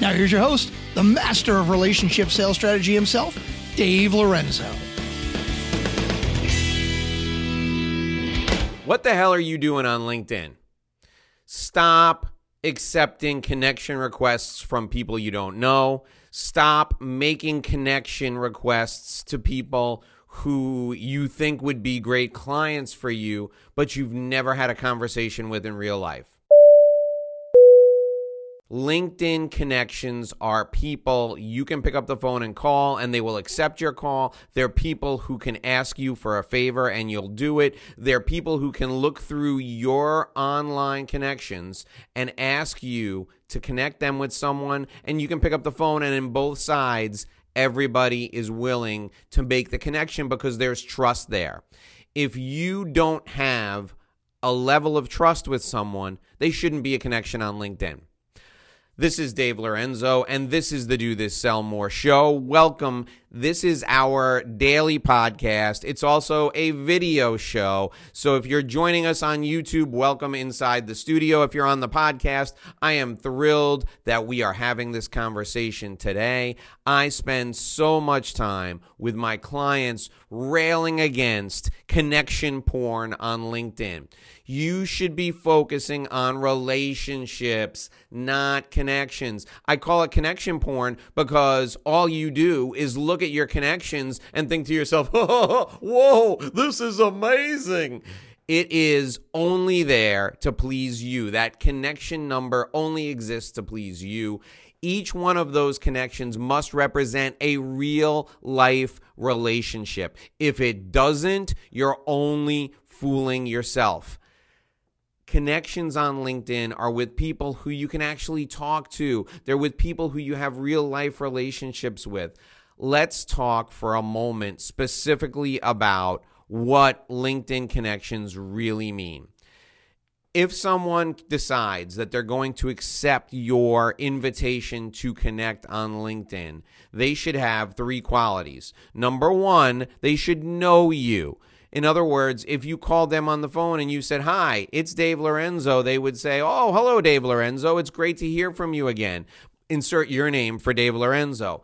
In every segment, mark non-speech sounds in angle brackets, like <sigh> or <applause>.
Now, here's your host, the master of relationship sales strategy himself, Dave Lorenzo. What the hell are you doing on LinkedIn? Stop accepting connection requests from people you don't know. Stop making connection requests to people who you think would be great clients for you, but you've never had a conversation with in real life. LinkedIn connections are people you can pick up the phone and call, and they will accept your call. They're people who can ask you for a favor and you'll do it. They're people who can look through your online connections and ask you to connect them with someone, and you can pick up the phone, and in both sides, everybody is willing to make the connection because there's trust there. If you don't have a level of trust with someone, they shouldn't be a connection on LinkedIn. This is Dave Lorenzo, and this is the Do This Sell More show. Welcome. This is our daily podcast. It's also a video show. So if you're joining us on YouTube, welcome inside the studio. If you're on the podcast, I am thrilled that we are having this conversation today. I spend so much time with my clients railing against connection porn on LinkedIn. You should be focusing on relationships, not connections. I call it connection porn because all you do is look at your connections and think to yourself, <laughs> whoa, this is amazing. It is only there to please you. That connection number only exists to please you. Each one of those connections must represent a real life relationship. If it doesn't, you're only fooling yourself connections on LinkedIn are with people who you can actually talk to. They're with people who you have real life relationships with. Let's talk for a moment specifically about what LinkedIn connections really mean. If someone decides that they're going to accept your invitation to connect on LinkedIn, they should have three qualities. Number one, they should know you. In other words, if you called them on the phone and you said, Hi, it's Dave Lorenzo, they would say, Oh, hello, Dave Lorenzo. It's great to hear from you again. Insert your name for Dave Lorenzo.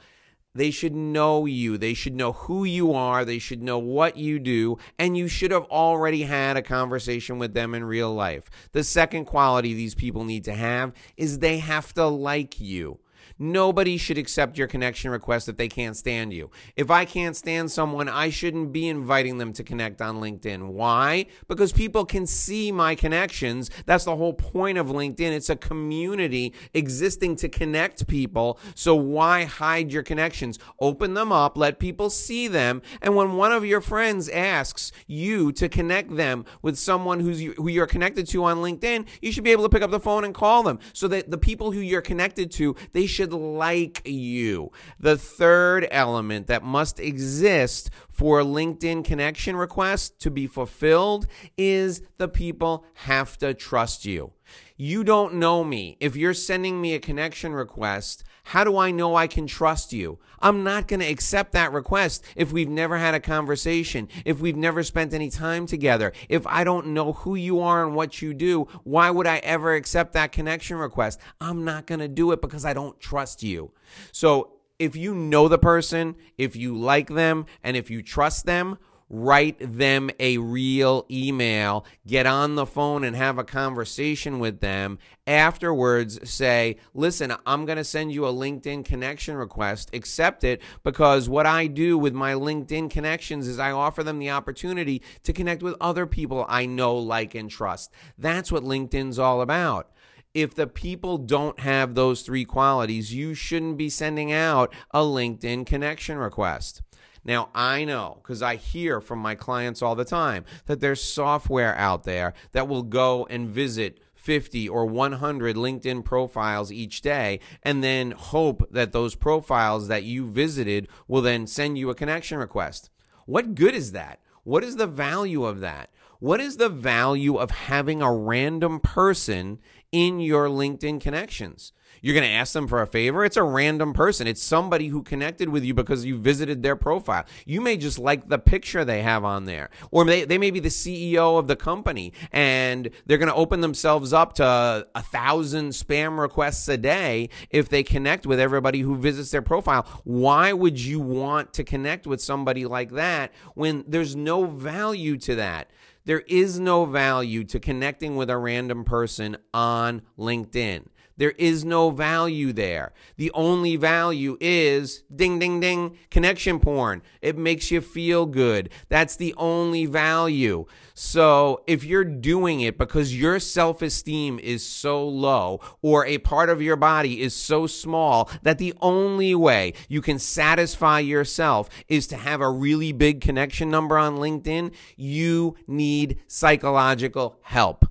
They should know you. They should know who you are. They should know what you do. And you should have already had a conversation with them in real life. The second quality these people need to have is they have to like you. Nobody should accept your connection request if they can't stand you. If I can't stand someone, I shouldn't be inviting them to connect on LinkedIn. Why? Because people can see my connections. That's the whole point of LinkedIn. It's a community existing to connect people. So why hide your connections? Open them up, let people see them. And when one of your friends asks you to connect them with someone who's who you're connected to on LinkedIn, you should be able to pick up the phone and call them so that the people who you're connected to, they should like you. The third element that must exist for a LinkedIn connection requests to be fulfilled is the people have to trust you. You don't know me. If you're sending me a connection request, how do I know I can trust you? I'm not going to accept that request if we've never had a conversation, if we've never spent any time together, if I don't know who you are and what you do. Why would I ever accept that connection request? I'm not going to do it because I don't trust you. So if you know the person, if you like them, and if you trust them, write them a real email, get on the phone and have a conversation with them. Afterwards, say, listen, I'm going to send you a LinkedIn connection request. Accept it because what I do with my LinkedIn connections is I offer them the opportunity to connect with other people I know, like, and trust. That's what LinkedIn's all about if the people don't have those three qualities, you shouldn't be sending out a LinkedIn connection request. Now, I know because I hear from my clients all the time that there's software out there that will go and visit 50 or 100 LinkedIn profiles each day and then hope that those profiles that you visited will then send you a connection request. What good is that? What is the value of that? What is the value of having a random person in your LinkedIn connections? You're going to ask them for a favor. It's a random person. It's somebody who connected with you because you visited their profile. You may just like the picture they have on there, or they, they may be the CEO of the company and they're going to open themselves up to a thousand spam requests a day if they connect with everybody who visits their profile. Why would you want to connect with somebody like that when there's no value to that? There is no value to connecting with a random person on LinkedIn. There is no value there. The only value is ding, ding, ding, connection porn. It makes you feel good. That's the only value. So if you're doing it because your self esteem is so low or a part of your body is so small that the only way you can satisfy yourself is to have a really big connection number on LinkedIn, you need psychological help.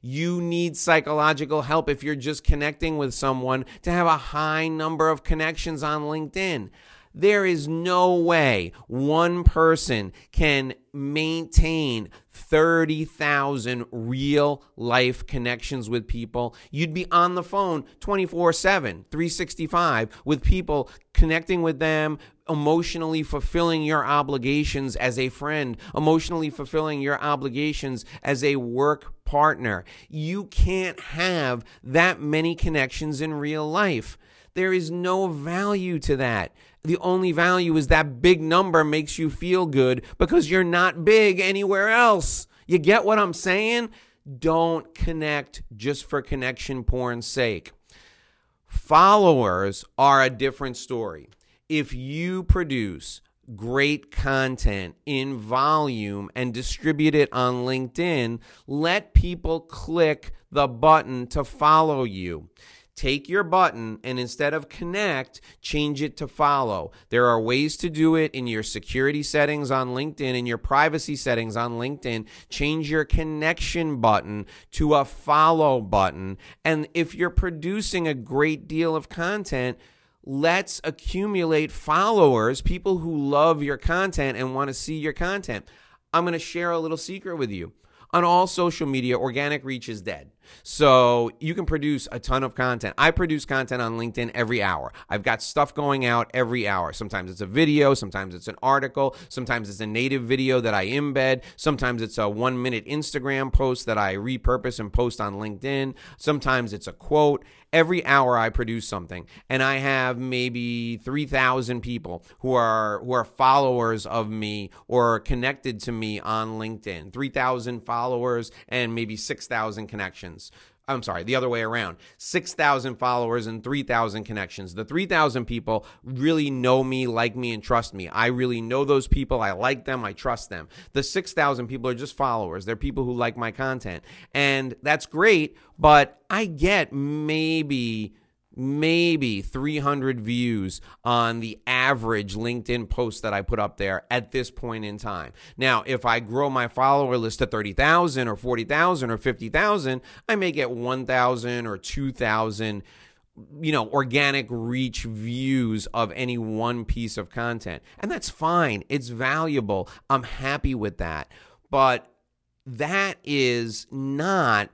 You need psychological help if you're just connecting with someone to have a high number of connections on LinkedIn. There is no way one person can maintain 30,000 real life connections with people. You'd be on the phone 24 7, 365 with people, connecting with them, emotionally fulfilling your obligations as a friend, emotionally fulfilling your obligations as a work partner. You can't have that many connections in real life. There is no value to that. The only value is that big number makes you feel good because you're not big anywhere else. You get what I'm saying? Don't connect just for connection porn's sake. Followers are a different story. If you produce great content in volume and distribute it on LinkedIn, let people click the button to follow you. Take your button and instead of connect, change it to follow. There are ways to do it in your security settings on LinkedIn, in your privacy settings on LinkedIn. Change your connection button to a follow button. And if you're producing a great deal of content, let's accumulate followers, people who love your content and want to see your content. I'm going to share a little secret with you. On all social media, organic reach is dead. So you can produce a ton of content. I produce content on LinkedIn every hour. I've got stuff going out every hour. Sometimes it's a video, sometimes it's an article, sometimes it's a native video that I embed, sometimes it's a one minute Instagram post that I repurpose and post on LinkedIn, sometimes it's a quote. Every hour I produce something, and I have maybe 3,000 people who are who are followers of me or connected to me on LinkedIn. 3,000 followers and maybe 6,000 connections connections. I'm sorry, the other way around. 6,000 followers and 3,000 connections. The 3,000 people really know me, like me, and trust me. I really know those people. I like them. I trust them. The 6,000 people are just followers. They're people who like my content. And that's great, but I get maybe maybe 300 views on the average LinkedIn post that I put up there at this point in time. Now, if I grow my follower list to 30,000 or 40,000 or 50,000, I may get 1,000 or 2,000 you know, organic reach views of any one piece of content. And that's fine. It's valuable. I'm happy with that. But that is not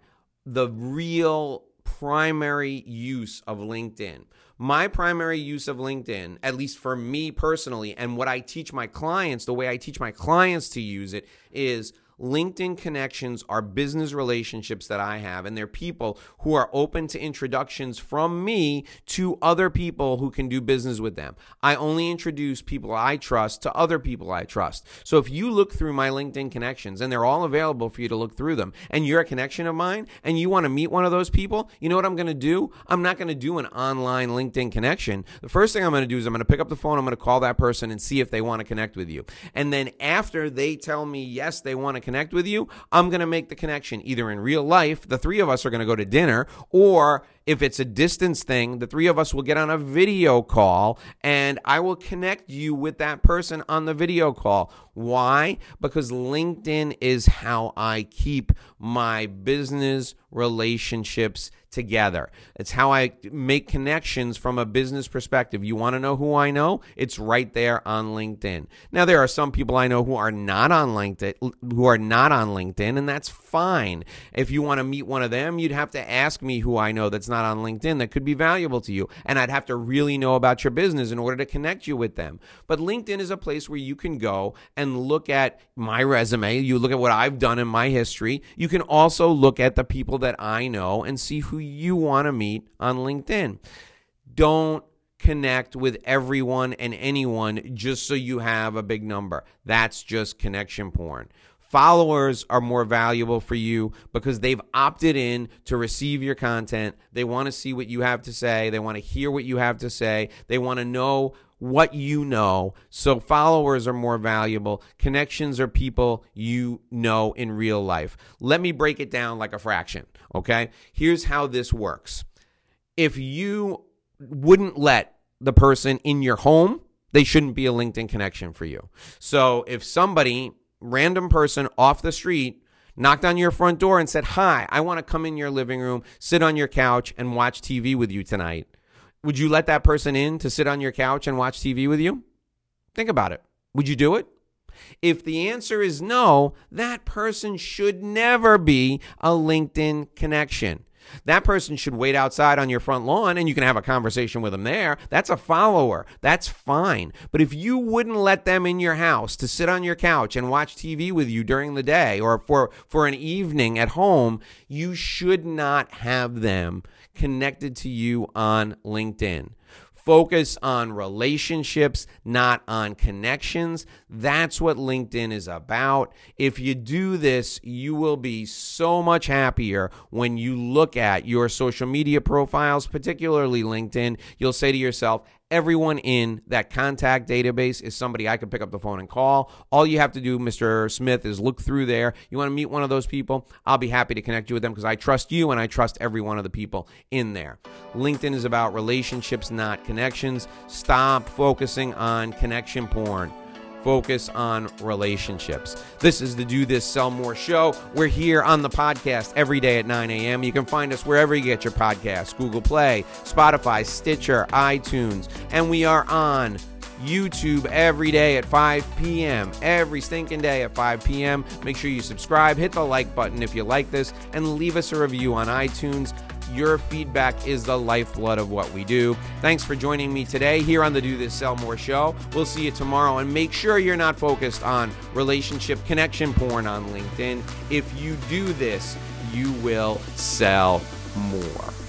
the real primary use of LinkedIn. My primary use of LinkedIn, at least for me personally, and what I teach my clients, the way I teach my clients to use it is LinkedIn connections are business relationships that I have, and they're people who are open to introductions from me to other people who can do business with them. I only introduce people I trust to other people I trust. So if you look through my LinkedIn connections, and they're all available for you to look through them, and you're a connection of mine, and you want to meet one of those people, you know what I'm going to do? I'm not going to do an online LinkedIn connection. The first thing I'm going to do is I'm going to pick up the phone, I'm going to call that person and see if they want to connect with you. And then after they tell me yes, they want to connect with you, I'm going to make the connection either in real life, the three of us are going to go to dinner, or if it's a distance thing, the three of us will get on a video call and I will connect you with that person on the video call. Why? Because LinkedIn is how I keep my business relationships together. It's how I make connections from a business perspective. You want to know who I know? It's right there on LinkedIn. Now there are some people I know who are not on LinkedIn who are not on LinkedIn and that's fine. If you want to meet one of them, you'd have to ask me who I know that's not on LinkedIn that could be valuable to you and I'd have to really know about your business in order to connect you with them. But LinkedIn is a place where you can go and look at my resume, you look at what I've done in my history. You can also look at the people that I know and see who you want to meet on LinkedIn. Don't connect with everyone and anyone just so you have a big number. That's just connection porn. Followers are more valuable for you because they've opted in to receive your content. They want to see what you have to say. They want to hear what you have to say. They want to know what you know. So followers are more valuable. Connections are people you know in real life. Let me break it down like a fraction, okay? Here's how this works. If you wouldn't let the person in your home, they shouldn't be a LinkedIn connection for you. So if somebody, random person off the street, knocked on your front door and said, Hi, I want to come in your living room, sit on your couch, and watch TV with you tonight would you let that person in to sit on your couch and watch TV with you? Think about it. Would you do it? If the answer is no, that person should never be a LinkedIn connection. That person should wait outside on your front lawn and you can have a conversation with them there. That's a follower. That's fine. But if you wouldn't let them in your house to sit on your couch and watch TV with you during the day or for, for an evening at home, you should not have them connected to you on LinkedIn. Focus on relationships, not on connections. That's what LinkedIn is about. If you do this, you will be so much happier when you look at your social media profiles, particularly LinkedIn. You'll say to yourself, everyone in that contact database is somebody I can pick up the phone and call. All you have to do, Mr. Smith, is look through there. You want to meet one of those people? I'll be happy to connect you with them because I trust you and I trust every one of the people in there. LinkedIn is about relationships, not connections. Stop focusing on connection porn focus on relationships. This is the Do This Sell More show. We're here on the podcast every day at 9 a.m. You can find us wherever you get your podcasts Google Play, Spotify, Stitcher, iTunes, and we are on YouTube every day at 5 p.m. Every stinking day at 5 p.m. Make sure you subscribe, hit the like button if you like this, and leave us a review on iTunes. Your feedback is the lifeblood of what we do. Thanks for joining me today here on the Do This Sell More show. We'll see you tomorrow and make sure you're not focused on relationship connection porn on LinkedIn. If you do this, you will sell more.